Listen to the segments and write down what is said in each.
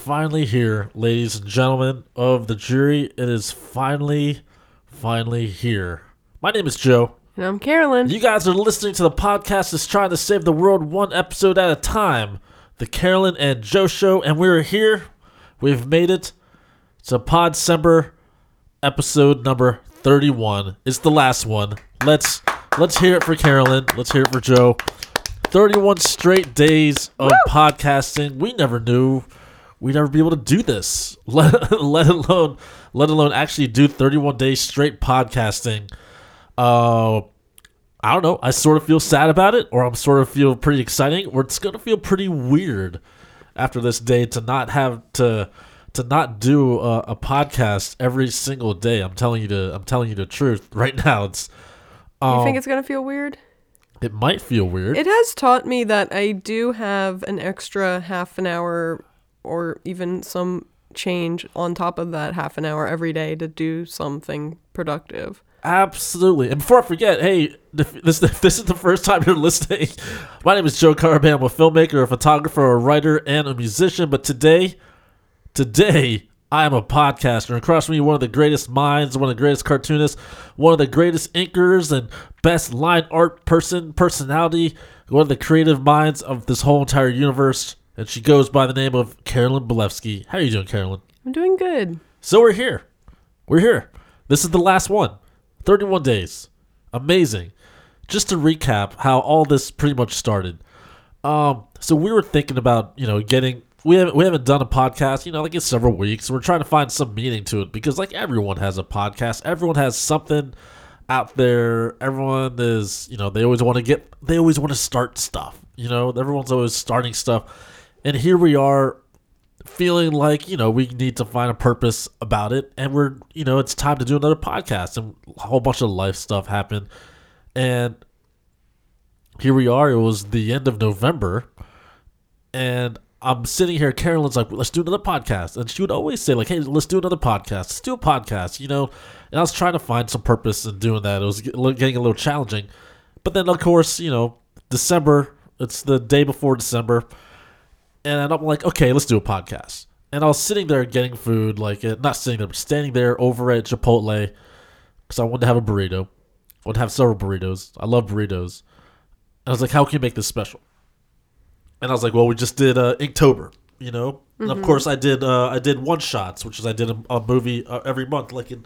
finally here, ladies and gentlemen of the jury. It is finally finally here. My name is Joe. And I'm Carolyn. You guys are listening to the podcast that's trying to save the world one episode at a time. The Carolyn and Joe show and we're here. We've made it. It's a Podcember episode number 31. It's the last one. Let's let's hear it for Carolyn. Let's hear it for Joe. 31 straight days of podcasting. We never knew we'd never be able to do this. Let, let alone let alone actually do 31 days straight podcasting. Uh I don't know. I sort of feel sad about it, or I'm sort of feel pretty exciting, or it's gonna feel pretty weird after this day to not have to to not do a, a podcast every single day. I'm telling you to I'm telling you the truth right now. It's um, you think it's gonna feel weird? it might feel weird. It has taught me that I do have an extra half an hour or even some change on top of that half an hour every day to do something productive. Absolutely. And before I forget, hey, if this this is the first time you're listening. My name is Joe Caraban. I'm a filmmaker, a photographer, a writer, and a musician. But today, today, I am a podcaster. And across from me, one of the greatest minds, one of the greatest cartoonists, one of the greatest inkers, and best line art person, personality, one of the creative minds of this whole entire universe. And she goes by the name of Carolyn Bolevsky. How are you doing, Carolyn? I'm doing good. So we're here. We're here. This is the last one. 31 days. Amazing. Just to recap how all this pretty much started. Um, so we were thinking about, you know, getting we haven't we haven't done a podcast, you know, like in several weeks. We're trying to find some meaning to it because like everyone has a podcast. Everyone has something out there. Everyone is, you know, they always want to get they always want to start stuff. You know, everyone's always starting stuff. And here we are feeling like you know we need to find a purpose about it. And we're you know it's time to do another podcast and a whole bunch of life stuff happened. And here we are. It was the end of november. And i'm sitting here carolyn's like let's do another podcast. And she would always say like hey let's do another podcast. Let's do a podcast you know? And i was trying to find some purpose in doing that. It was getting a little challenging. But then of course you know december it's the day before december and I'm like, okay, let's do a podcast. And I was sitting there getting food, like uh, not sitting there, but standing there over at Chipotle because I wanted to have a burrito. I wanted to have several burritos. I love burritos. And I was like, how can you make this special? And I was like, well, we just did uh, Inktober, you know. And of course, I did uh, I did one shots, which is I did a, a movie uh, every month, like in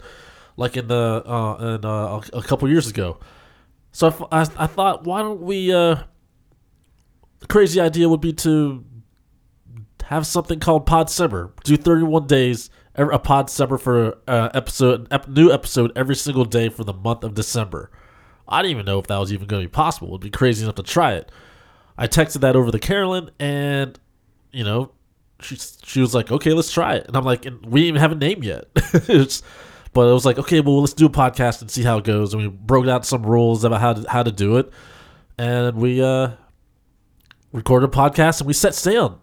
like in the uh, in uh, a, couple years ago. So I thought, why don't we? Uh, the crazy idea would be to have something called Podcember. Do 31 days, a Podcember for uh, episode, ep- new episode every single day for the month of December. I didn't even know if that was even going to be possible. It'd be crazy enough to try it. I texted that over to Carolyn, and you know, she she was like, "Okay, let's try it." And I'm like, and "We didn't even have a name yet." but it was like, "Okay, well, let's do a podcast and see how it goes." And we broke out some rules about how to, how to do it, and we uh, recorded a podcast and we set sail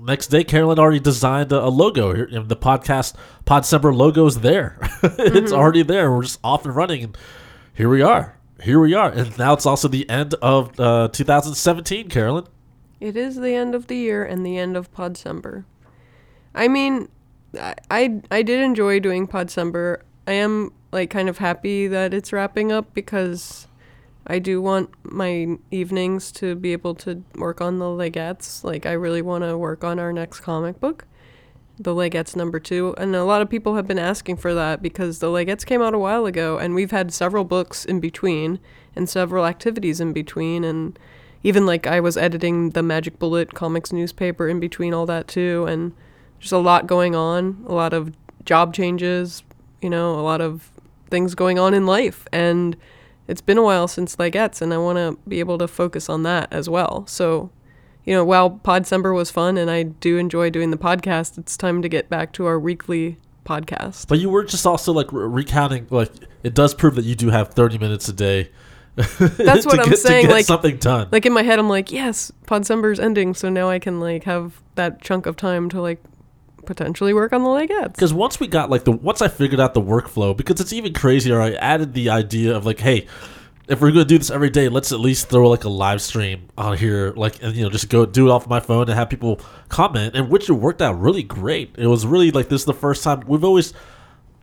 next day carolyn already designed a, a logo the podcast podcember logo is there. It's already there. We're just off and running and here we are. Here we are. And now it's also the end of uh, 2017 carolyn. It is the end of the year and the end of Podcember. I mean, I, I I did enjoy doing Podcember. I am like kind of happy that it's wrapping up because I do want my evenings to be able to work on the Legettes. Like I really want to work on our next comic book, the Legettes number two, and a lot of people have been asking for that because the Legettes came out a while ago, and we've had several books in between and several activities in between, and even like I was editing the Magic Bullet comics newspaper in between all that too, and just a lot going on, a lot of job changes, you know, a lot of things going on in life, and it's been a while since Legettes, and I want to be able to focus on that as well. So, you know, while Podcember was fun and I do enjoy doing the podcast, it's time to get back to our weekly podcast. but you were just also like re- recounting like it does prove that you do have 30 minutes a day That's what to I'm get, saying, like- something done Like in my head, I'm like, yes, Podcember's ending, so now I can like have that chunk of time to like potentially work on the leg Legettes. because once we got like the once I figured out the workflow, because it's even crazier. I added the idea of like, hey, if we're gonna do this every day, let's at least throw like a live stream on here, like and you know just go do it off my phone and have people comment, and which it worked out really great. It was really like this is the first time we've always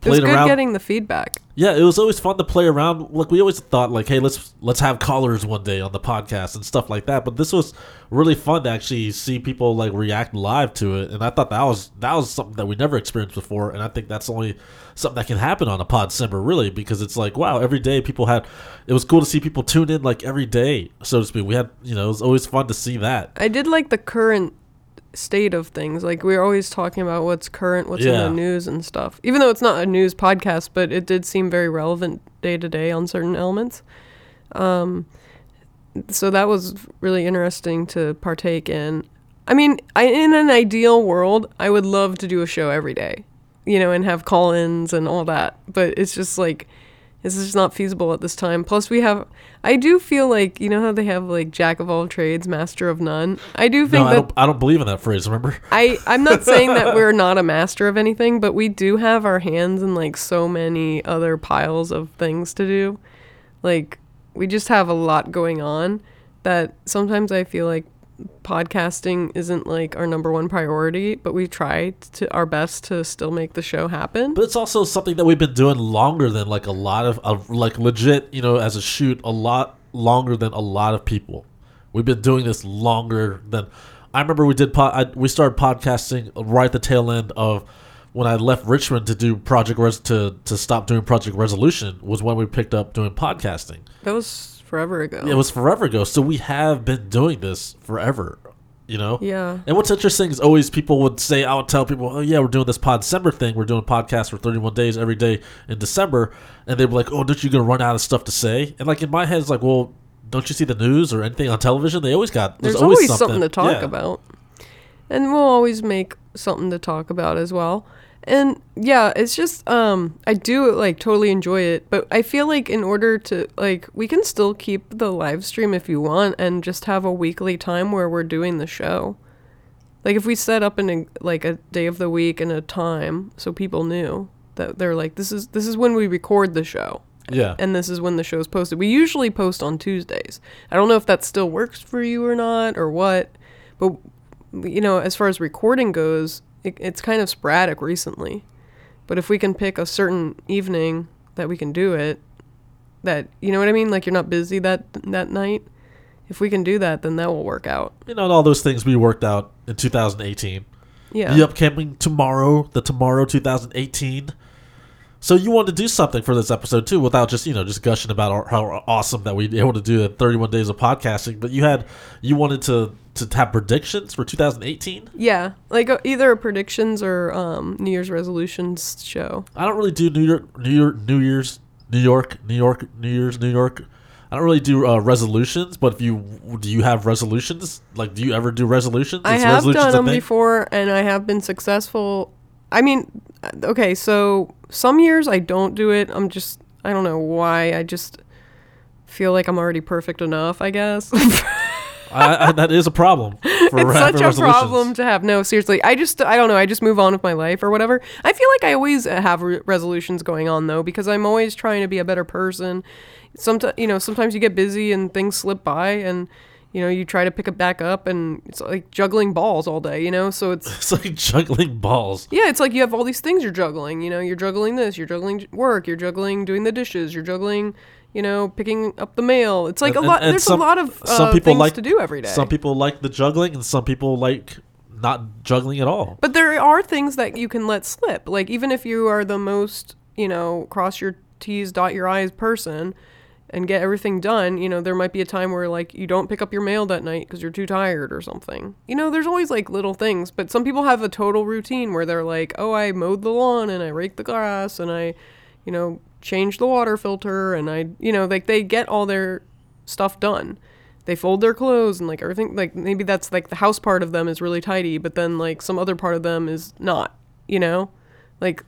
It was good around. getting the feedback. yeah, it was always fun to play around. Like we always thought, like hey, let's let's have callers one day on the podcast and stuff like that. But this was really fun to actually see people like react live to it, and I thought that was that was something that we never experienced before, and I think that's only something that can happen on a Podcember really because it's like wow every day people had it was cool to see people tune in like every day so to speak we had you know it was always fun to see that I did like the current state of things. Like we are always talking about what's current, what's in the news and stuff. Even though it's not a news podcast, but it did seem very relevant day to day on certain elements. Um, so that was really interesting to partake in. I mean, I, in an ideal world, I would love to do a show every day, you know, and have call-ins and all that. But it's just like it's just not feasible at this time. Plus, we have. I do feel like you know how they have like jack of all trades, master of none. I do no think I that don't, I don't believe in that phrase remember I I'm not saying that we're not a master of anything, but we do have our hands in like so many other piles of things to do. Like we just have a lot going on that sometimes I feel like podcasting isn't like our number one priority, but we try to our best to still make the show happen. But it's also something that we've been doing longer than like a lot of, of like legit, you know, as a shoot, a lot longer than a lot of people. We've been doing this longer than I remember. We did. Pod, I, we started podcasting right at the tail end of when I left Richmond to do project res to to stop doing project resolution was when we picked up doing podcasting. That was forever ago. It was forever ago. So we have been doing this forever. You know. yeah. And what's interesting is always people would say, I would tell people, oh, yeah, we're doing this Pod December thing. We're doing a podcast for 31 days every day in December. And they'd be like, oh, don't you going to run out of stuff to say? And like in my head, it's like, well, don't you see the news or anything on television? They always got, there's, There's, always, something, something to talk Yeah. about. And we'll always make something to talk about as well. And yeah, it's just um I do like totally enjoy it, but I feel like in order to like we can still keep the live stream if you want and just have a weekly time where we're doing the show. Like if we set up an like a day of the week and a time so people knew that they're like this is this is when we record the show Yeah. and this is when the show's posted. We usually post on Tuesdays. I don't know if that still works for you or not or what, but you know, as far as recording goes, it, it's kind of sporadic recently. But if we can pick a certain evening that we can do it, that you know what I mean, like you're not busy that that night. If we can do that, then that will work out. you know, and all those things we worked out in 2018. Yeah. The upcoming tomorrow, the tomorrow 2018. So you wanted to do something for this episode too, without just you know just gushing about our, how awesome that we were able to do at 31 days of podcasting. But you had you wanted to to have predictions for 2018. Yeah, like uh, either a predictions or um, New Year's resolutions show. I don't really do New York, New York, New Year's, New York, New York, New Year's, New York. I don't really do uh, resolutions, but if you do, you have resolutions? Like, do you ever do resolutions? I have resolutions done them before, and I have been successful. I mean, uh, okay, so some years I don't do it. I'm just, I don't know why. I just feel like I'm already perfect enough. I guess I, I, that is a problem. For it's such a problem to have. No, seriously, I just, I don't know. I just move on with my life or whatever. I feel like I always uh, have re- resolutions going on though, because I'm always trying to be a better person. Sometimes, you know, sometimes you get busy and things slip by, and you know, you try to pick it back up, and it's like juggling balls all day. You know, so it's It's like juggling balls. Yeah, it's like you have all these things you're juggling. You know, you're juggling this, you're juggling work, you're juggling doing the dishes, you're juggling, you know, picking up the mail. It's like And- a lot. and- and there's some- a lot of uh, some people things like- to do every day. Some people like the juggling, and some people like not juggling at all. but there are things that you can let slip. Like even if you are the most, you know, cross your T's, dot your I's person, and get everything done. You know, there might be a time where like you don't pick up your mail that night because you're too tired or something. You know, there's always like little things. But some people have a total routine where they're like, oh, I mowed the lawn and I raked the grass and I, you know, changed the water filter and I, you know, like they get all their stuff done. They fold their clothes and like everything. Like maybe that's like the house part of them is really tidy, but then like some other part of them is not. You know, like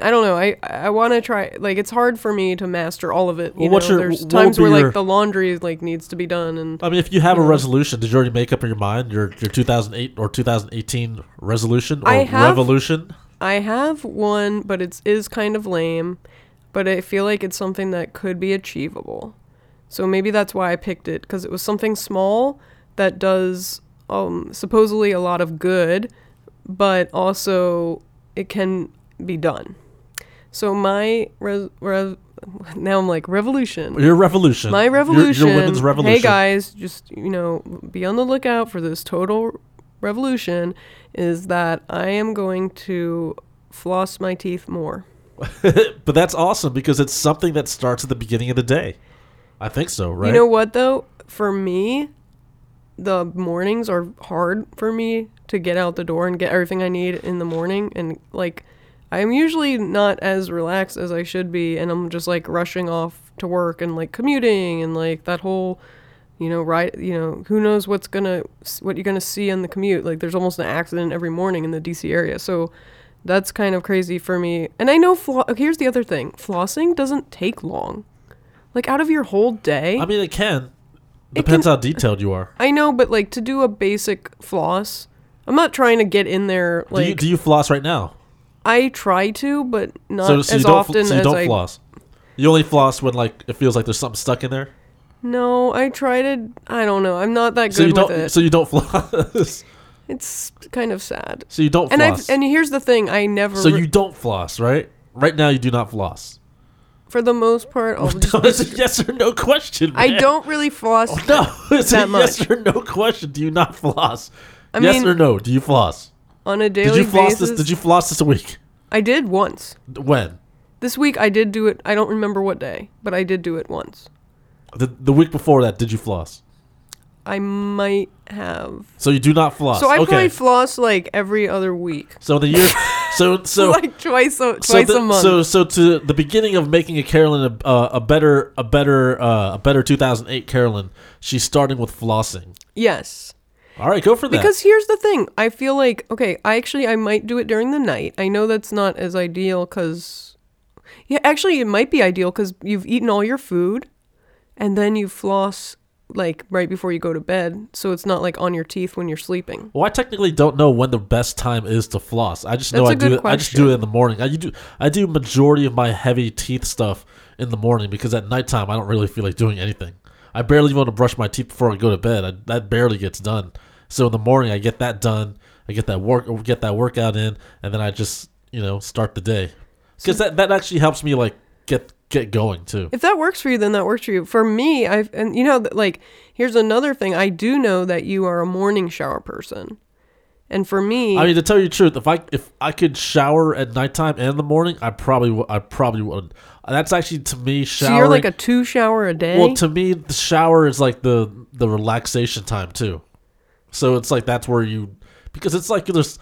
I don't know. I I want to try. Like it's hard for me to master all of it. You Well, what's know, your- there's what times where your- like the laundry like needs to be done, and I mean, if you have a know. resolution, did you already make up in your mind your your 2008 or 2018 resolution or have- revolution? I have one, but it's is kind of lame. But I feel like it's something that could be achievable. So maybe that's why I picked it because it was something small that does um, supposedly a lot of good, but also it can be done. So my res- rev- now I'm like revolution. Your revolution. My Your- revolution. Your, women's revolution. Hey guys, just you know, be on the lookout for this total revolution. Is that I am going to floss my teeth more. but that's awesome because it's something that starts at the beginning of the day. I think so, right? You know what though? For me, the mornings are hard for me to get out the door and get everything I need in the morning and like I'm usually not as relaxed as I should be and I'm just like rushing off to work and like commuting and like that whole you know right you know who knows what's going to what you're going to see on the commute like there's almost an accident every morning in the DC area so that's kind of crazy for me and I know flo- here's the other thing flossing doesn't take long like out of your whole day I mean, it can. It Depends can- how detailed you are. I know, but like to do a basic floss, I'm not trying to get in there. do you Like do you floss right now? I try to, but not so, so as often so you as don't I. floss. You only floss when like it feels like there's something stuck in there. No, I try to. I don't know. I'm not that So you good don't. with it. So you don't floss. It's kind of sad. so you don't And floss. I've and here's the thing. I never. so you don't floss, right? Right now, you do not floss. for the most part, I'll just. it's a yes or no question. I don't really floss. Oh, no, it's that a yes or no question. Do you not floss? I yes mean, or no? Do you floss? on a daily? Did you floss basis. this? Did you floss this week? I did once. When? This week I did do it. I don't remember what day, but I did do it once. The the week before that, did you floss? I might have. So you do not floss. So I okay. probably floss like every other week. so the year. So so. like twice a so, twice the- a month. so so to the beginning of making a Carolyn a, uh, a better a better uh, a better 2008 Carolyn, she's starting with flossing. yes. All right, go for that. Because here's the thing. I feel like okay, I actually I might do it during the night. I know that's not as ideal cuz Yeah, actually it might be ideal cuz you've eaten all your food and then you floss like right before you go to bed, so it's not like on your teeth when you're sleeping. Well, I technically don't know when the best time is to floss. I just know That's I a do it. I just do it in the morning. I do. I do majority of my heavy teeth stuff in the morning because at nighttime I don't really feel like doing anything. I barely even want to brush my teeth before I go to bed. I, that barely gets done. So in the morning I get that done. I get that work get that workout in, and then I just you know start the day because that that actually helps me like get get going too. If that works for you, then that works for you. For me, I've and you know like here's another thing. I do know that you are a morning shower person. And for me, I mean, to tell you the truth, if I if I could shower at nighttime and in the morning, I probably would. I probably would. That's actually to me shower. so showering. you're like a two shower a day. well, to me, the shower is like the the relaxation time too. So it's like that's where you because it's like there's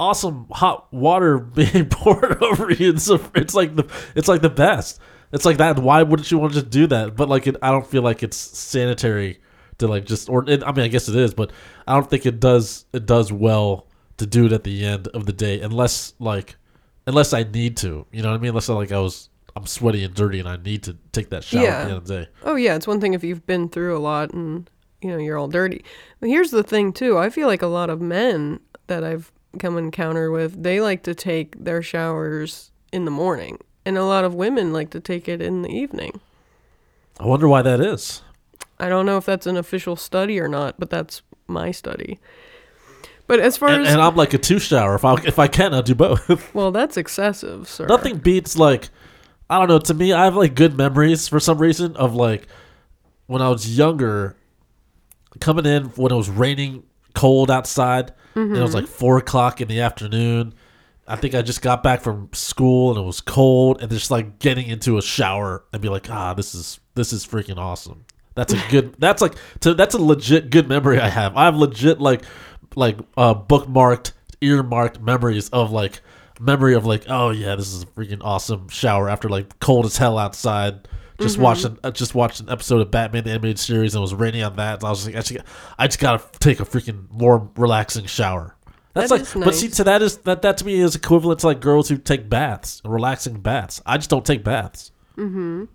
awesome hot water being poured over you. It's, it's like the it's like the best. It's like that. Why wouldn't you want to just do that? But like, it, I don't feel like it's sanitary to like just or it, I mean, I guess it is, but I don't think it does it does well to do it at the end of the day unless like unless I need to. You know what I mean? Unless I, like I was I'm sweaty and dirty and I need to take that shower at the end of the day. Oh yeah, it's one thing if you've been through a lot and you know you're all dirty. But here's the thing too. I feel like a lot of men that I've come encounter with, they like to take their showers in the morning, and a lot of women like to take it in the evening. I wonder why that is. I don't know if that's an official study or not, but that's my study. But as far And, as and I'm like a two shower. If I if I can, I'll do both. well, that's excessive, sir. Nothing beats like I don't know. To me, I have like good memories for some reason of like when I was younger, coming in when it was raining, cold outside, and it was mm-hmm. like four o'clock in the afternoon. I think I just got back from school and it was cold, and just like getting into a shower and be like, ah, this is this is freaking awesome. That's a good. That's like to, that's a legit good memory I have. I have legit like like uh bookmarked, earmarked memories of like memory of like, oh yeah, this is a freaking awesome shower after like cold as hell outside. Just Mm-hmm. watched an, uh, just watched an episode of Batman the animated series and it was raining on that. And I was like, I just, I just gotta take a freaking warm, relaxing shower. That's That like, is but see, nice. to that is that that to me is equivalent to like girls who take baths, relaxing baths. I just don't take baths. Mhm.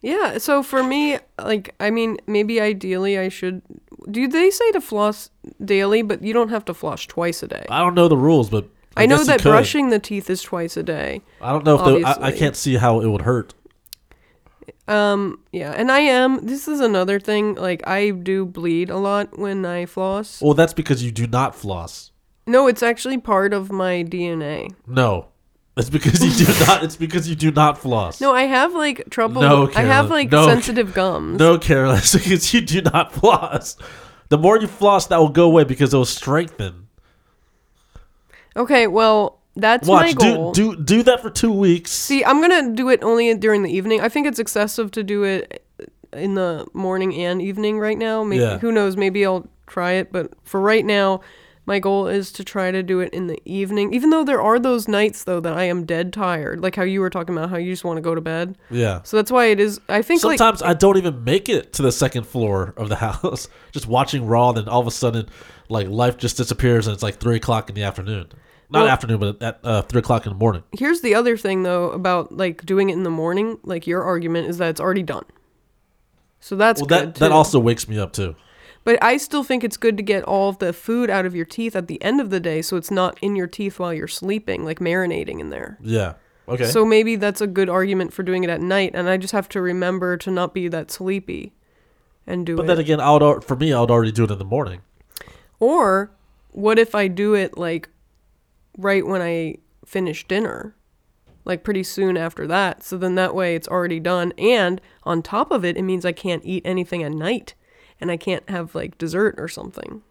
Yeah, so for me, like, I mean, maybe ideally I should. Do they say to floss daily, but you don't have to floss twice a day? I don't know the rules, but I, I, know that brushing the teeth is twice a day. I don't know if the, I, I can't see how it would hurt. Um, yeah, and I am. This is another thing. Like, I do bleed a lot when I floss. Well, that's because you do not floss. No, it's actually part of my DNA. No, it's because you do not. It's because you do not floss. No, I have like trouble. No, I have like No, sensitive gums. no, Carol, it's because you do not floss. The more you floss, that will go away because it will strengthen. Okay, well, that's my Watch, do goal. do do that for two weeks. See, I'm gonna do it only during the evening. I think it's excessive to do it in the morning and evening right now. Maybe Yeah. who knows? Maybe I'll try it, but for right now, my goal is to try to do it in the evening. Even though there are those nights though that I am dead tired, like how you were talking about how you just want to go to bed. yeah. So that's why it is. I think like Sometimes I don't even make it to the second floor of the house. Just watching Raw, then all of a sudden, like life just disappears, and it's like three o'clock in the afternoon. Not Well- afternoon, but at uh, three o'clock in the morning. here's the other thing though about like doing it in the morning. Like your argument is that it's already done. So that's Well, that that also wakes me up too. But I still think it's good to get all of the food out of your teeth at the end of the day so it's not in your teeth while you're sleeping, like marinating in there. Yeah. Okay. So maybe that's a good argument for doing it at night, and I just have to remember to not be that sleepy and do but it. But then again, I would for me, I would already do it in the morning. or what if I do it like right when I finish dinner? Like pretty soon after that. So then that way it's already done. And on top of it, it means I can't eat anything at night and I can't have like dessert or something.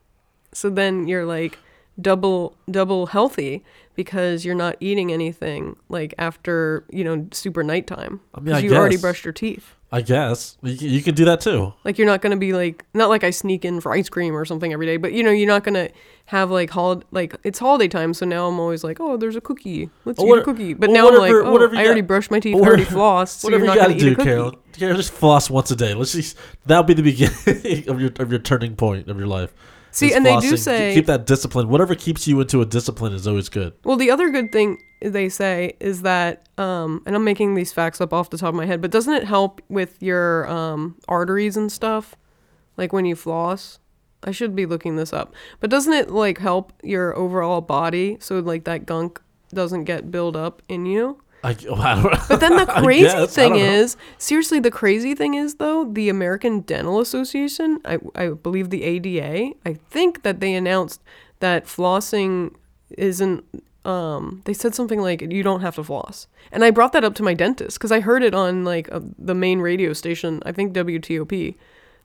So then you're like double double healthy because you're not eating anything like after, you know, super nighttime. I mean, I you already brushed your teeth. I guess you, can- you can do that too. Like you're not gonna be like not like I sneak in for ice cream or something every day, but you know you're not gonna have like hol like it's holiday time, so now I'm always like, oh, there's a cookie, let's eat a cookie. But now I'm like, oh, whatever I already brushed my teeth, I already flossed, so you're Whatever not you gonna eat do, a cookie. Carol. Carol, just floss once a day. Let's just that'll be the beginning of your of your turning point of your life. See, and they do say- keep that discipline. Whatever keeps you into a discipline is always good. Well, the other good thing they say is that, um, and I'm making these facts up off the top of my head, but doesn't it help with your um, arteries and stuff, like when you floss? I should be looking this up, but doesn't it like help your overall body so like that gunk doesn't get build up in you? I, don't, But then the crazy. Thing is, seriously, the crazy thing is though, the American Dental Association, I, I believe the ADA, I think that they announced that flossing isn't. Um, they said something like you don't have to floss, and I brought that up to my dentist because I heard it on like uh, the main radio station. I think WTOP.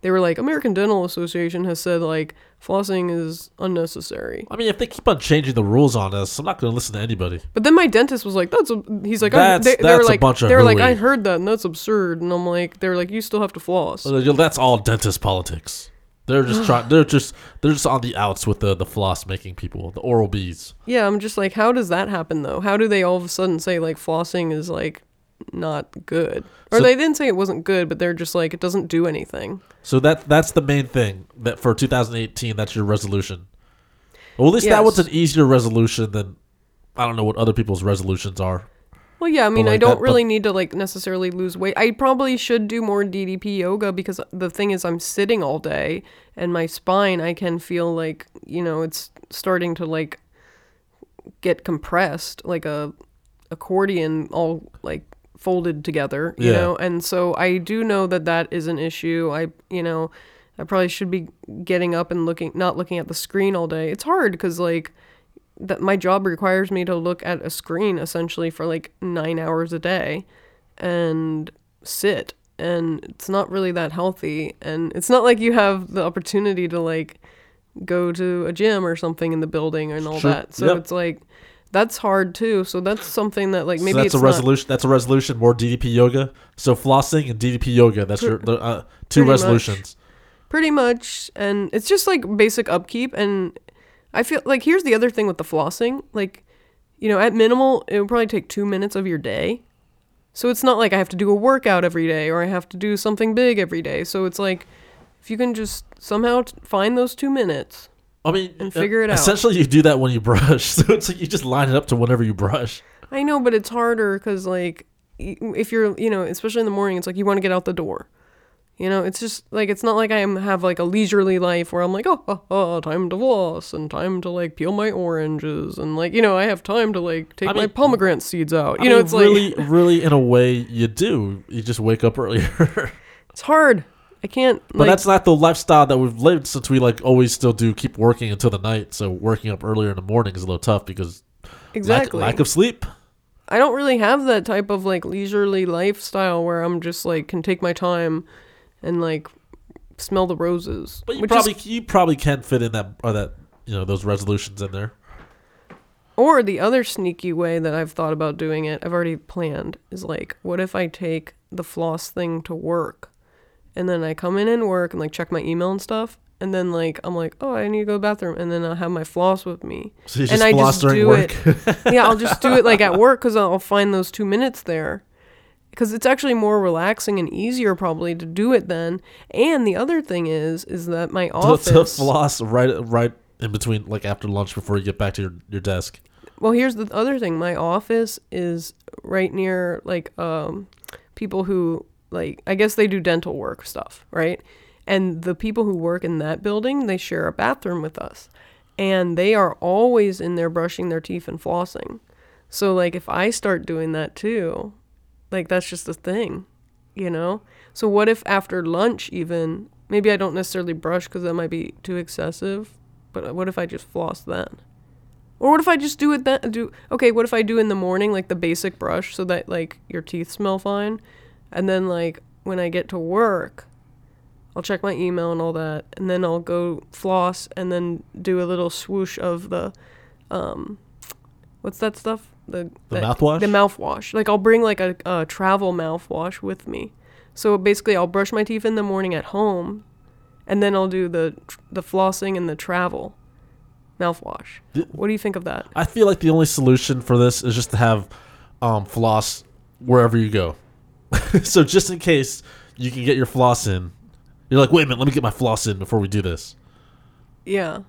They were like, American Dental Association has said like flossing is unnecessary. I mean, if they keep on changing the rules on us, I'm not going to listen to anybody. But then my dentist was like, "That's a." He's like, I, That's- they, they were that's a like, bunch of they were like, I heard that and that's absurd. And I'm like, they're like, you still have to floss. That's all dentist politics. They're just trying. They're just they're just on the outs with the the floss making people, the Oral-Bs. Yeah, I'm just like, how does that happen though? How do they all of a sudden say like flossing is like not good? Or So- they didn't say it wasn't good, but they're just like it doesn't do anything. So that that's the main thing that for 2018. That's your resolution. Well, at least that Yes. was an easier resolution than I don't know what other people's resolutions are. Well, yeah, I mean, I don't that, really need to like necessarily lose weight. I probably should do more DDP yoga because the thing is, I'm sitting all day, and my spine, I can feel like you know, it's starting to like get compressed, like a accordion, all like folded together, you Yeah. know. And so I do know that that is an issue. I, you know, I probably should be getting up and looking, not looking at the screen all day. It's hard because like that my job requires me to look at a screen essentially for like nine hours a day and sit and it's not really that healthy and it's not like you have the opportunity to like go to a gym or something in the building and all Sure. that so Yep. it's like that's hard too so that's something that like maybe so that's it's a resolution. That's a resolution. More DDP yoga. So flossing and DDP yoga. That's your uh, two pretty much. resolutions. pretty much and it's just like basic upkeep and i feel like here's the other thing with the flossing like you know at minimal it would probably take two minutes of your day so it's not like i have to do a workout every day or i have to do something big every day so it's like if you can just somehow t- find those two minutes I mean, And uh, figure it out. Essentially, you do that when you brush. So it's like you just line it up to whenever you brush. i know but it's harder because like if you're you know especially in the morning it's like you want to get out the door You know, it's just like it's not like I am have like a leisurely life where I'm like, oh, oh, oh, time to floss and time to like peel my oranges and like you know I have time to like take I my mean- pomegranate seeds out. I You know, mean, it's really, like really, really, in a way, you do. You just wake up earlier. it's hard. I can't. but like, that's not the lifestyle that we've lived since we like always still do keep working until the night. So working up earlier in the morning is a little tough because exactly. lack of sleep. I don't really have that type of like leisurely lifestyle where I'm just like can take my time and like smell the roses. But you probably is, you probably can fit in that or that you know those resolutions in there. or the other sneaky way that I've thought about doing it, I've already planned, is like, what if I take the floss thing to work, and then I come in and work and like check my email and stuff, and then like I'm like, oh, I need to go to the bathroom, and then I'll have my floss with me. So you And just I floss just during do work. yeah, I'll just do it like at work because I'll find those two minutes there. Because it's actually more relaxing and easier probably to do it then. And the other thing is, is that my to, office. to floss right right in between like after lunch before you get back to your, your desk. Well, here's the other thing. My office is right near like um people who like I guess they do dental work stuff, right? And the people who work in that building, they share a bathroom with us. And they are always in there brushing their teeth and flossing. So like if I start doing that too, like that's just a thing, you know? So what if after lunch even, maybe I don't necessarily brush cuz that might be too excessive, but what if I just floss then? Or what if I just do it then? Do okay? What if I do in the morning, like the basic brush, so that like your teeth smell fine, and then like when I get to work, I'll check my email and all that, and then I'll go floss, and then do a little swoosh of the, um, what's that stuff? The The that- mouthwash? The mouthwash. Like I'll bring like a, a travel mouthwash with me, so basically I'll brush my teeth in the morning at home, and then I'll do the the flossing and the travel mouthwash. What do you think of that? I feel like the only solution for this is just to have um, floss wherever you go. so just in case you can get your floss in, you're like, wait a minute, let me get my floss in before we do this. Yeah.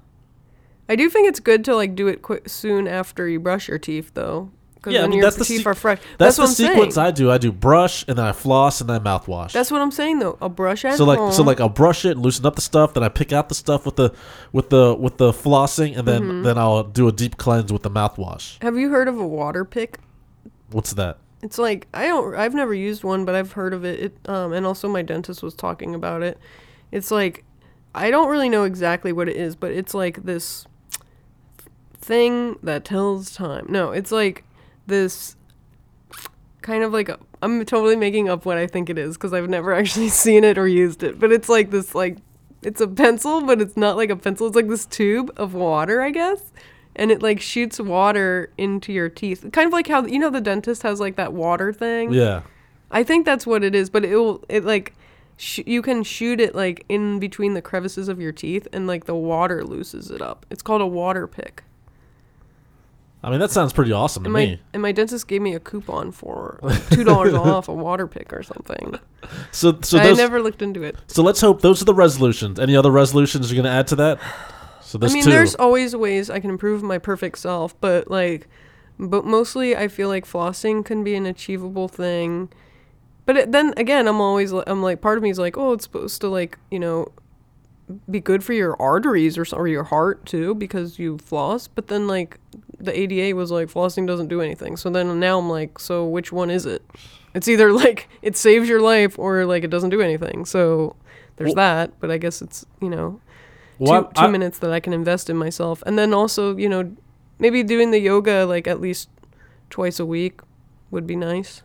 I do think it's good to like do it quick soon after you brush your teeth though. Because Yeah, I mean, your that's the teeth sequ- are fresh. That's, That's, the sequence saying. I do. I do brush and then I floss and then I mouthwash. That's what I'm saying though. I'll brush at so like home. so like I'll brush it, loosen up the stuff, then I pick out the stuff with the with the with the flossing, and then Mm-hmm. then I'll do a deep cleanse with the mouthwash. Have you heard of a water pick? What's that? It's like I don't I've never used one, but I've heard of it. It um and also my dentist was talking about it. It's like I don't really know exactly what it is, but it's like this thing that tells time. No, it's like this kind of like a, I'm totally making up what I think it is because I've never actually seen it or used it. But it's like this like it's a pencil, but it's not like a pencil. It's like this tube of water, I guess. And it like shoots water into your teeth. Kind of like how you know the dentist has like that water thing. Yeah. I think that's what it is, but it will it like sh- you can shoot it like in between the crevices of your teeth and like the water looses it up. It's called a water pick. I mean that sounds pretty awesome to And me. my and my dentist gave me a coupon for two dollars off a water pick or something. So so I never looked into it. so let's hope those are the resolutions. Any other resolutions you're gonna add to that? So I mean, there's always ways I can improve my perfect self, but like, but mostly I feel like flossing can be an achievable thing. But it, then again, I'm always I'm like part of me is like, oh, it's supposed to like you know be good for your arteries or or your heart too because you floss. But then like the ADA was like flossing doesn't do anything. So then now I'm like, so which one is it? It's either like it saves your life or like it doesn't do anything. So there's Well- that. But I guess it's you know Well, two, I- two minutes that I can invest in myself. And then also, you know, maybe doing the yoga like at least twice a week would be nice.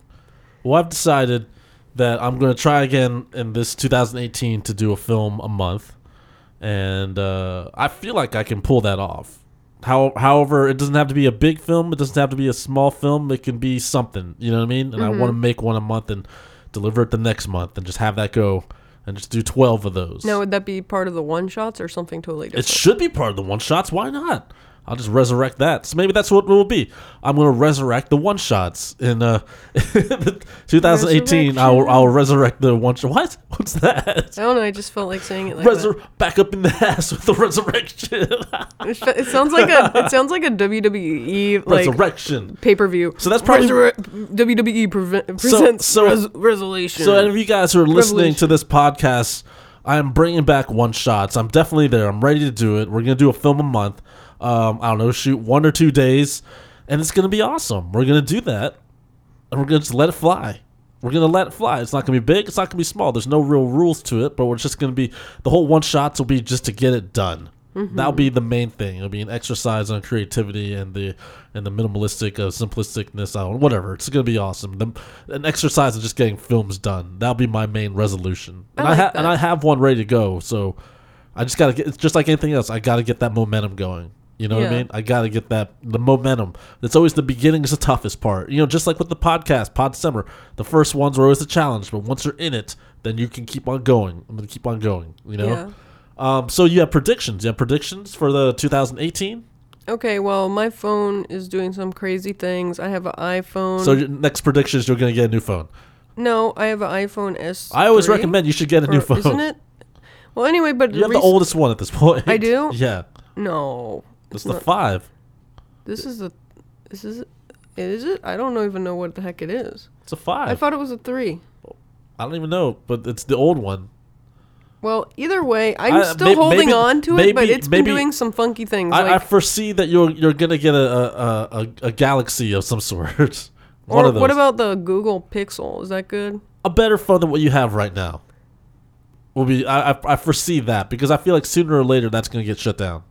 Well, I've decided that I'm going to try again in this 2018 to do a film a month, and uh, I feel like I can pull that off. How, however, it doesn't have to be a big film. It doesn't have to be a small film. It can be something. You know what I mean? And I want to make one a month and deliver it the next month, and just have that go, and just do 12 of those. Now, would that be part of the one shots or something totally different? it should be part of the one shots. Why not? I'll just resurrect that. So maybe that's what it will be. I'm gonna resurrect the one shots in uh 2018. I will, I will resurrect the one shot. What? What's that? I don't know. I just felt like saying it like Resur- back up in the ass with the resurrection. It, sounds like a it sounds like a WWE like resurrection. pay per view. So that's probably- WWE preve- presents so- res- resolution. So, any of you guys who are listening to this podcast, I am bringing back one shots. I'm definitely there. I'm ready to do it. We're gonna do a film a month. Um, I don't know, shoot one or two days, and it's gonna be awesome. We're gonna do that, and we're gonna just let it fly. We're gonna let it fly. It's not gonna be big. It's not gonna be small. There's no real rules to it, but we're just gonna be the whole one shots will be just to get it done. That'll be the main thing. It'll be an exercise on creativity and the and the minimalistic uh, simplisticness. I don't whatever. It's gonna be awesome. The, an exercise of just getting films done. That'll be my main resolution. And I, like ha- and. I have one ready to go. So I just gotta get. It's just like anything else. I gotta get that momentum going. You know what I mean? I gotta get that the momentum. It's always the beginning is the toughest part. You know, just like with the podcast, Podcember. The first ones are always a challenge, but once you're in it, then you can keep on going. I'm gonna keep on going. You know. yeah. Um, so you have predictions. You have predictions for the 2018. Okay, well, my phone is doing some crazy things. I have an iPhone. So your next prediction is you're gonna get a new phone. no, I have an iPhone S. I always recommend you should get a new phone. Isn't it? Well, anyway, but You have the oldest one at this point. I do? Yeah, No, it's the five. this is the. This is. Is it? I don't even know what the heck it is. It's a five. I thought it was a three. I don't even know, but it's the old one. Well, either way, I'm I- still may- holding maybe- on to it, but maybe- it's been doing some funky things. I, like, I foresee that you're you're gonna get a a, a, a, galaxy of some sort. one or what about the Google Pixel? Is that good? a better phone than what you have right now? Will be I, I I foresee that because I feel like sooner or later that's gonna get shut down.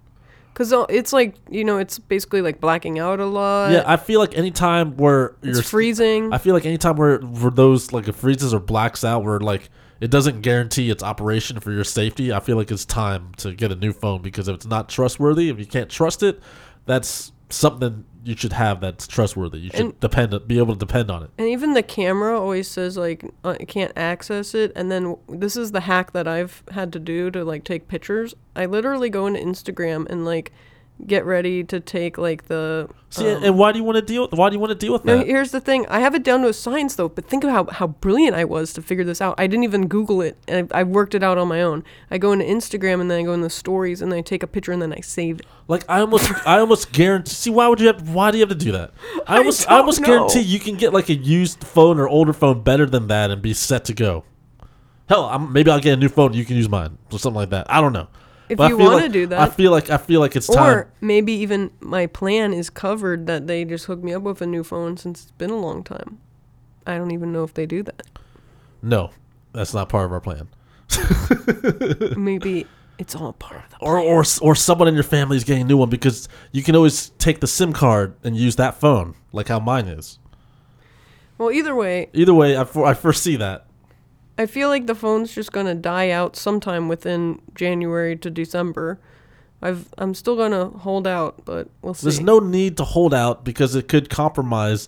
Because it's like you know, it's basically like blacking out a lot. yeah, I feel like anytime where it's you're freezing. I feel like anytime where, where those like it freezes or blacks out, where like it doesn't guarantee its operation for your safety, I feel like it's time to get a new phone because if it's not trustworthy, if you can't trust it, that's something you should have that's trustworthy. You should And- depend be able to depend on it. And even the camera always says like uh, can't access it. And then this is the hack that I've had to do to like take pictures. I literally go into Instagram and like get ready to take like the. See, um, and why do you want to deal? Why do you want to deal with that? here's the thing. I have it down to a science though, but think of how, how brilliant I was to figure this out. I didn't even Google it, and I, I worked it out on my own. I go into Instagram and then I go in the stories and then I take a picture and then I save it. Like I almost, I almost guarantee. See, why would you have? Why do you have to do that? I almost, I, don't almost know. guarantee you can get like a used phone or older phone better than that and be set to go. Hell, I'm, maybe I'll get a new phone. You can use mine or something like that. I don't know. If But you want to like- do I that, feel like I feel like it's time. or maybe even my plan is covered that they just hook me up with a new phone since it's been a long time. I don't even know if they do that. no, that's not part of our plan. Maybe it's all part of the. Or or or someone in your family is getting a new one because you can always take the SIM card and use that phone, like how mine is. Well, either way, Either way, I, for, I foresee that. I feel like the phone's just gonna die out sometime within January to December. I've I'm still gonna hold out, but we'll see. There's no need to hold out because it could compromise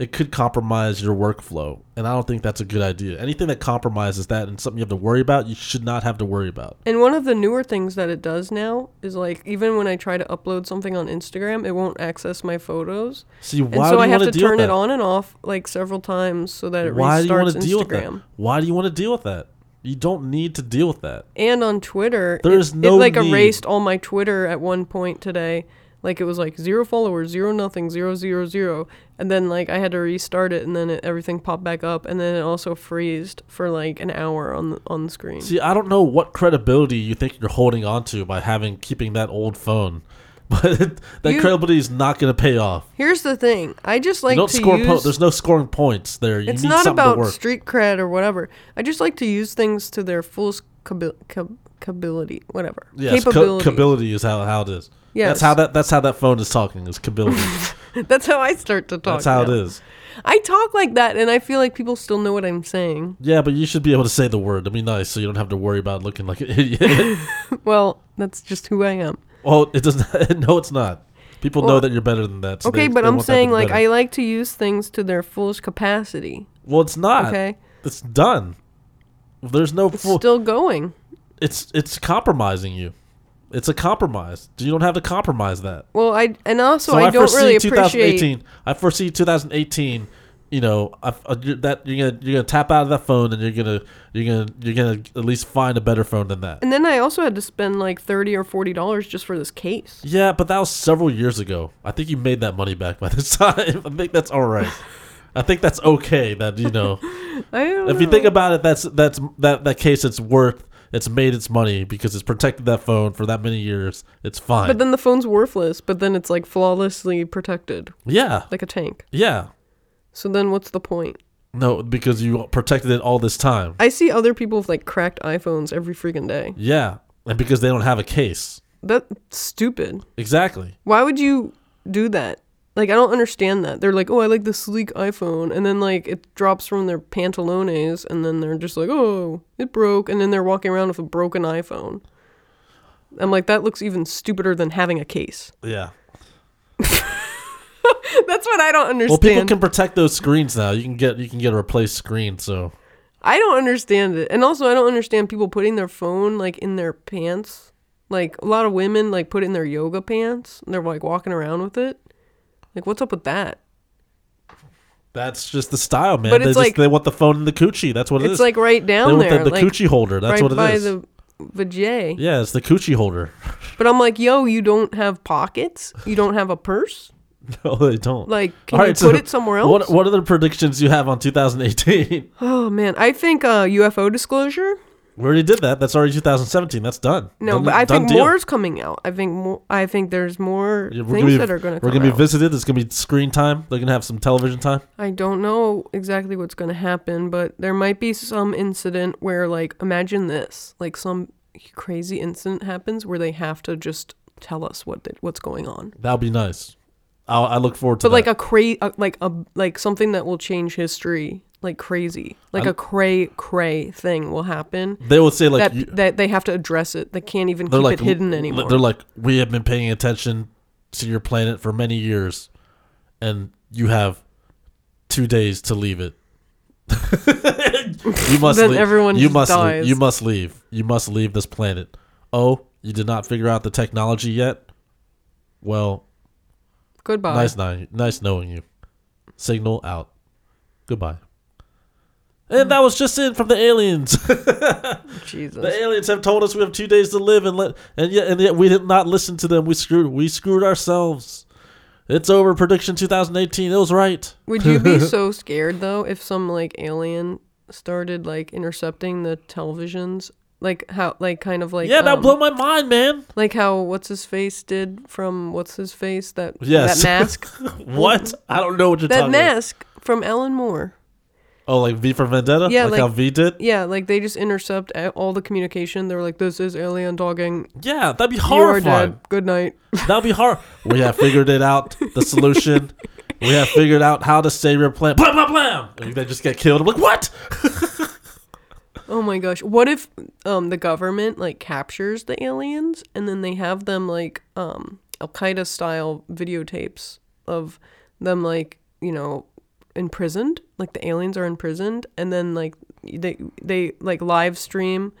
it could compromise your workflow. And I don't think that's a good idea. Anything that compromises that and something you have to worry about, you should not have to worry about. and one of the newer things that it does now is like even when I try to upload something on Instagram, it won't access my photos, See, and why so do I you have want to turn it on and off like several times so that it Why do you want restarts to deal with that? Instagram. Why do you want to deal with that? You don't need to deal with that. And on Twitter, There it, is no it like need. erased all my Twitter at one point today. Like it was like zero followers, zero nothing, zero zero zero, and then like I had to restart it, and then it, everything popped back up, and then it also freezed for like an hour on the on the screen. See, I don't know what credibility you think you're holding on to by having keeping that old phone. But that You- credibility is not going to pay off. Here's the thing: I just like you don't to score use. po- there's no scoring points there. You it's need not about street cred or whatever. I just like to use things to their full cabi- cap- capability, whatever. Yes, ca- capability. capability is how, how it is. Yes. That's how that that's how that phone is talking. Is capability. That's how I start to talk. that's how now. it is. I talk like that, and I feel like people still know what I'm saying. Yeah, but you should be able to say the word. It'd be nice, so you don't have to worry about looking like an idiot. Well, that's just who I am. well, it doesn't. No, it's not. People know that you're better than that. so Okay, they- but they I'm want that to saying like better. I like to use things to their fullest capacity. Well, it's not. Okay, It's done. There's no it's full. still going. it's it's compromising you. It's a compromise. You don't have to compromise that. Well, I and also I, don't really appreciate 2018. I foresee 2018. You know I, uh, I- that you're gonna you're gonna tap out of that phone and you're gonna you're gonna you're gonna at least find a better phone than that. And then I also had to spend like thirty or forty dollars just for this case. Yeah, but that was several years ago. I think you made that money back by this time. I think that's all right. I think that's okay. That you know, I if you think about it, that's that's that that case. It's worth. It's made its money because it's protected that phone for that many years. It's fine. But then the phone's worthless, but then it's like flawlessly protected, yeah, like a tank. yeah. So then what's the point? No, because you protected it all this time. I see other people with like cracked iPhones every freaking day. Yeah, and because they don't have a case. That's stupid. Exactly. Why would you do that? Like I don't understand that. They're like, "Oh, I like the sleek iPhone." And then like it drops from their pantalones and then they're just like, "Oh, it broke." And then they're walking around with a broken iPhone. I'm like, that looks even stupider than having a case. Yeah. That's what I don't understand. Well, people can protect those screens now. You can get you can get a replaced screen. So I don't understand it. And also I don't understand people putting their phone like in their pants. Like a lot of women like put it in their yoga pants. And they're like walking around with it. Like what's up with that? that's just the style, man. But they it's just like- they want the phone in the coochie. That's what it is. It's like right they down want there. the, the like coochie holder. That's right what it by is. the vajay. yeah, it's the coochie holder. But I'm like, yo, you don't have pockets? You don't have a purse? no, they don't. Like, can All you right, put so it somewhere else? What what are the predictions you have on 2018? Oh man, I think uh, UFO disclosure. We already did that. That's already 2017. That's done. No, Done- but I think deal. more's coming out. I think more. I think there's more Yeah, things be, that are going to We're gonna be out. visited. There's gonna be screen time. They're gonna have some television time. I don't know exactly what's going to happen, but there might be some incident where, like, imagine this: like some crazy incident happens where they have to just tell us what they, what's going on. That'll be nice. I'll, I look forward to But like a cra- uh, like a like something that will change history, like crazy, like a cray cray thing will happen. they will say like that you, that they have to address it. They can't even keep like it hidden anymore. They're like we have been paying attention to your planet for many years, and you have two days to leave it. you must. Then leave. everyone you must. leave. You must leave. You must leave this planet. Oh, you did not figure out the technology yet. Well, Goodbye. nice, nice knowing you. Signal out. Goodbye. And that was just in from the aliens. Jesus. The aliens have told us we have two days to live, and let and yet and yet we did not listen to them. We screwed we screwed ourselves. It's over. Prediction 2018. It was right. Would you be so scared though if some like alien started like intercepting the televisions? Like how like kind of like yeah, that um, blew my mind, man. like how what's his face did from what's his face that Yes. that mask What? I don't know what you're that talking about. mask from Alan Moore. Oh, like V for Vendetta. Yeah, like, like- how V did. Yeah, like they just intercept all the communication. They're like, "This is alien dogging. Yeah, that'd be You are horrifying. dead. Good night." That'd be hard. We have figured it out. The solution. We have figured out how to save your planet. Blah blah blah. And they just get killed. I'm like, what? Oh my gosh. What if um the government like captures the aliens and then they have them like um Al Qaeda style videotapes of them like, you know, imprisoned? Like the aliens are imprisoned and then like they they like live stream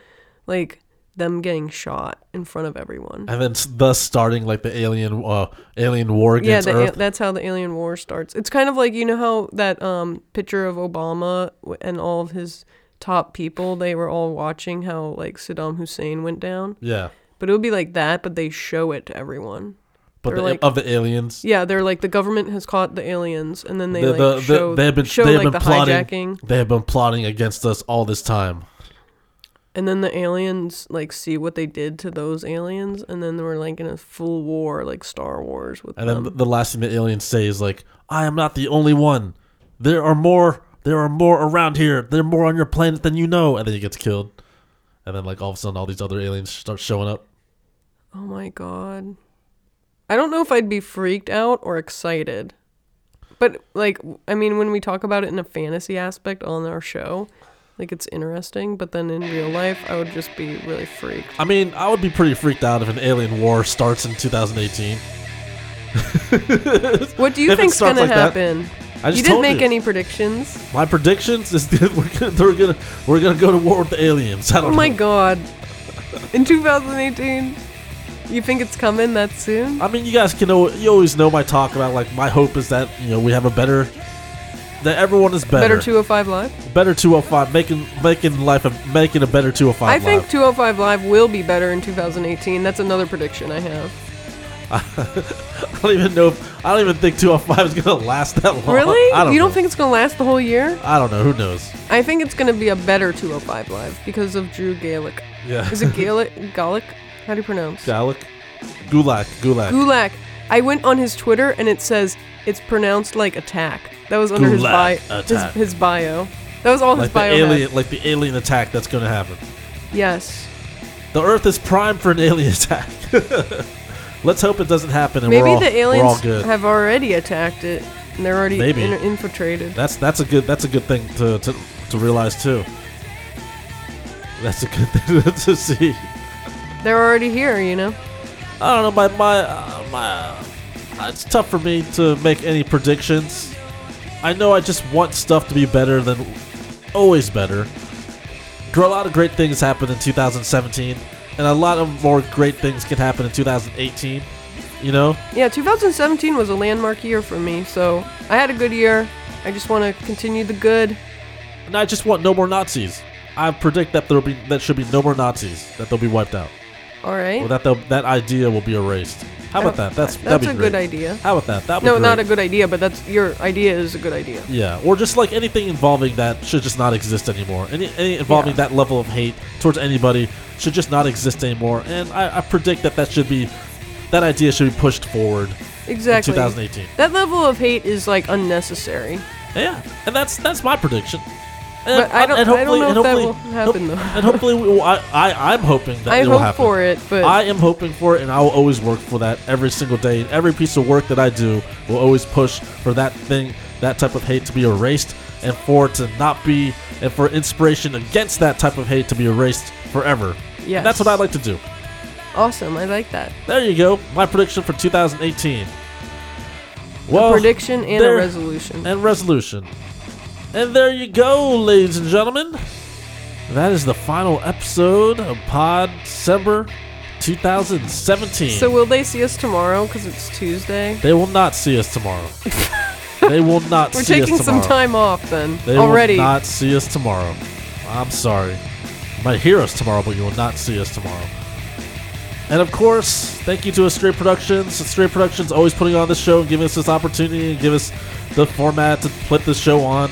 like them getting shot in front of everyone. And then thus starting like the alien uh, alien war Yeah, against the, Earth. that's how the alien war starts. It's kind of like you know how that um picture of Obama and all of his top people they were all watching how like Saddam Hussein went down. yeah. But it would be like that, but they show it to everyone. But the, like- of the aliens. Yeah, they're like the government has caught the aliens, and then they The- like the- show they have been show they have like been plotting. hijacking, They have been plotting against us all this time. and then the aliens like see what they did to those aliens, and then we're like in a full war, like Star Wars with And them. then the last thing the aliens say is like, "I am not the only one. There are more. There are more around here. There are more on your planet than you know." And then he gets killed. And then like all of a sudden, all these other aliens start showing up. Oh my god. I don't know if I'd be freaked out or excited. But like I mean when we talk about it in a fantasy aspect on our show, like it's interesting, but then in real life I would just be really freaked. I mean, I would be pretty freaked out if an alien war starts in 2018. What do you If think's going to like that, happen? I just You didn't make you. any predictions. My predictions is that we're gonna, they're gonna we're gonna go to war with the aliens. Oh don't my know. god. In 2018, You think it's coming that soon? I mean, you guys can know. You always know my talk about like my hope is that you know we have a better. That everyone is better. Better 205 Live? Better 205, making making life a, making a better 205. I think 205 Live will be better in 2018. That's another prediction I have. I don't even know. If, I don't even think 205 is gonna last that long. Really? Don't you don't think it's going to last the whole year? I don't know. Who knows? I think it's going to be a better 205 Live because of Drew Gaelic. Yeah. Is it Gaelic Gallic? How do you pronounce? Gallic? Gulak. Gulak. Gulak. I went on his Twitter and it says it's pronounced like attack. That was under his, bio. Gulak His, attack. his bio. That was all his like the bio. had. alien, like the alien attack that's gonna happen. Yes. The Earth is primed for an alien attack. Let's hope it doesn't happen and Maybe we're all, the we're all aliens good. have already attacked it and they're already Maybe. in- infiltrated. That's that's a good that's a good thing to to, to realize too. That's a good thing to see. They're already here, you know? I don't know. My my uh, my. Uh, it's tough for me to make any predictions. I know I just want stuff to be better than always better. A lot of great things happened in 2017, and a lot of more great things can happen in 2018. You know, Yeah, 2017 was a landmark year for me, so I had a good year. I just want to continue the good. and I just want no more Nazis. I predict that there'll be that should be no more Nazis. That they'll be wiped out, All right. or that they'll, that idea will be erased. How about that? That's that'd That's be a great. good idea. How about that? That No, not a good idea, but that's your idea is a good idea. Yeah, or just like anything involving that should just not exist anymore. Any, any involving that level of hate towards anybody should just not exist anymore. And I, I predict that that should be, that idea should be pushed forward Exactly. in 2018. That level of hate is like unnecessary. Yeah, and that's that's my prediction. And, But I uh, don't- and I don't know hopefully- if that will happen, hope- though. And hopefully, we will, I, I I'm hoping that I it will happen. I hope happen. for it, but I am hoping for it, and I will always work for that every single day. Every piece of work that I do will always push for that thing, that type of hate to be erased, and for it to not be, and for inspiration against that type of hate to be erased forever. yes. And that's what I'd like to do. Awesome. I like that. There you go. My prediction for 2018. a Well, prediction and a resolution. and resolution. And there you go, ladies and gentlemen. That is the final episode of Pod December 2017. So will they see us tomorrow because it's Tuesday? They will not see us tomorrow. they will not see us tomorrow tomorrow. We're taking some time off then. They already. will not see us tomorrow. I'm sorry. You might hear us tomorrow, but you will not see us tomorrow. And of course, thank you to Astray Productions. Astray Productions always putting on this show and giving us this opportunity and give us the format to put this show on.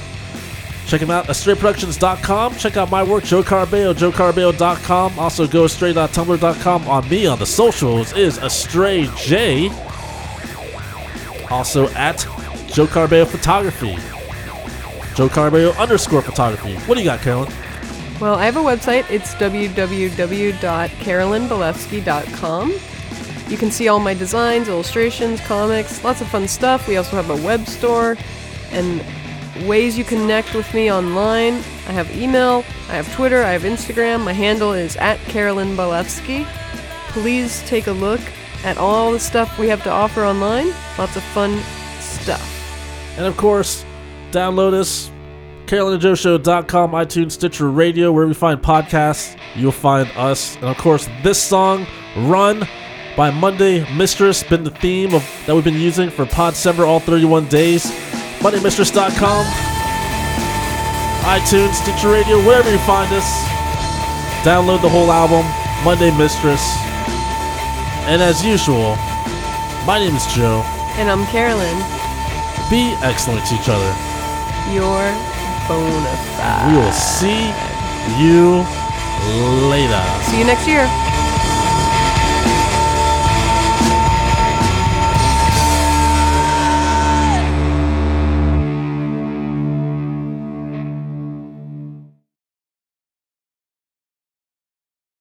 Check him out, at astrayproductions.com. Check out my work, Joe Carabeo, joecarabeo.com. Also, go astray.tumblr.com. On me on the socials is AstrayJ. Also at Joe Carabeo Photography. Joe Carabeo underscore photography. What do you got, Carolyn? Well, I have a website. It's www.carolynbalevsky.com. You can see all my designs, illustrations, comics, lots of fun stuff. We also have a web store and ways you connect with me online. I have email, I have Twitter, I have Instagram. My handle is at Carolyn Balevsky. Please take a look at all the stuff we have to offer online. Lots of fun stuff. And of course, download us, CarolynandJoeShow.com, iTunes, Stitcher Radio, wherever you find podcasts, you'll find us. And of course, this song, Run by Monday Mistress, been the theme of that we've been using for Pod Podcember all 31 days. MondayMistress.com, iTunes, Stitcher Radio, wherever you find us. Download the whole album, Monday Mistress. And as usual, my name is Joe. And I'm Carolyn, Be excellent to each other. your bona fide. We will see you later. See you next year.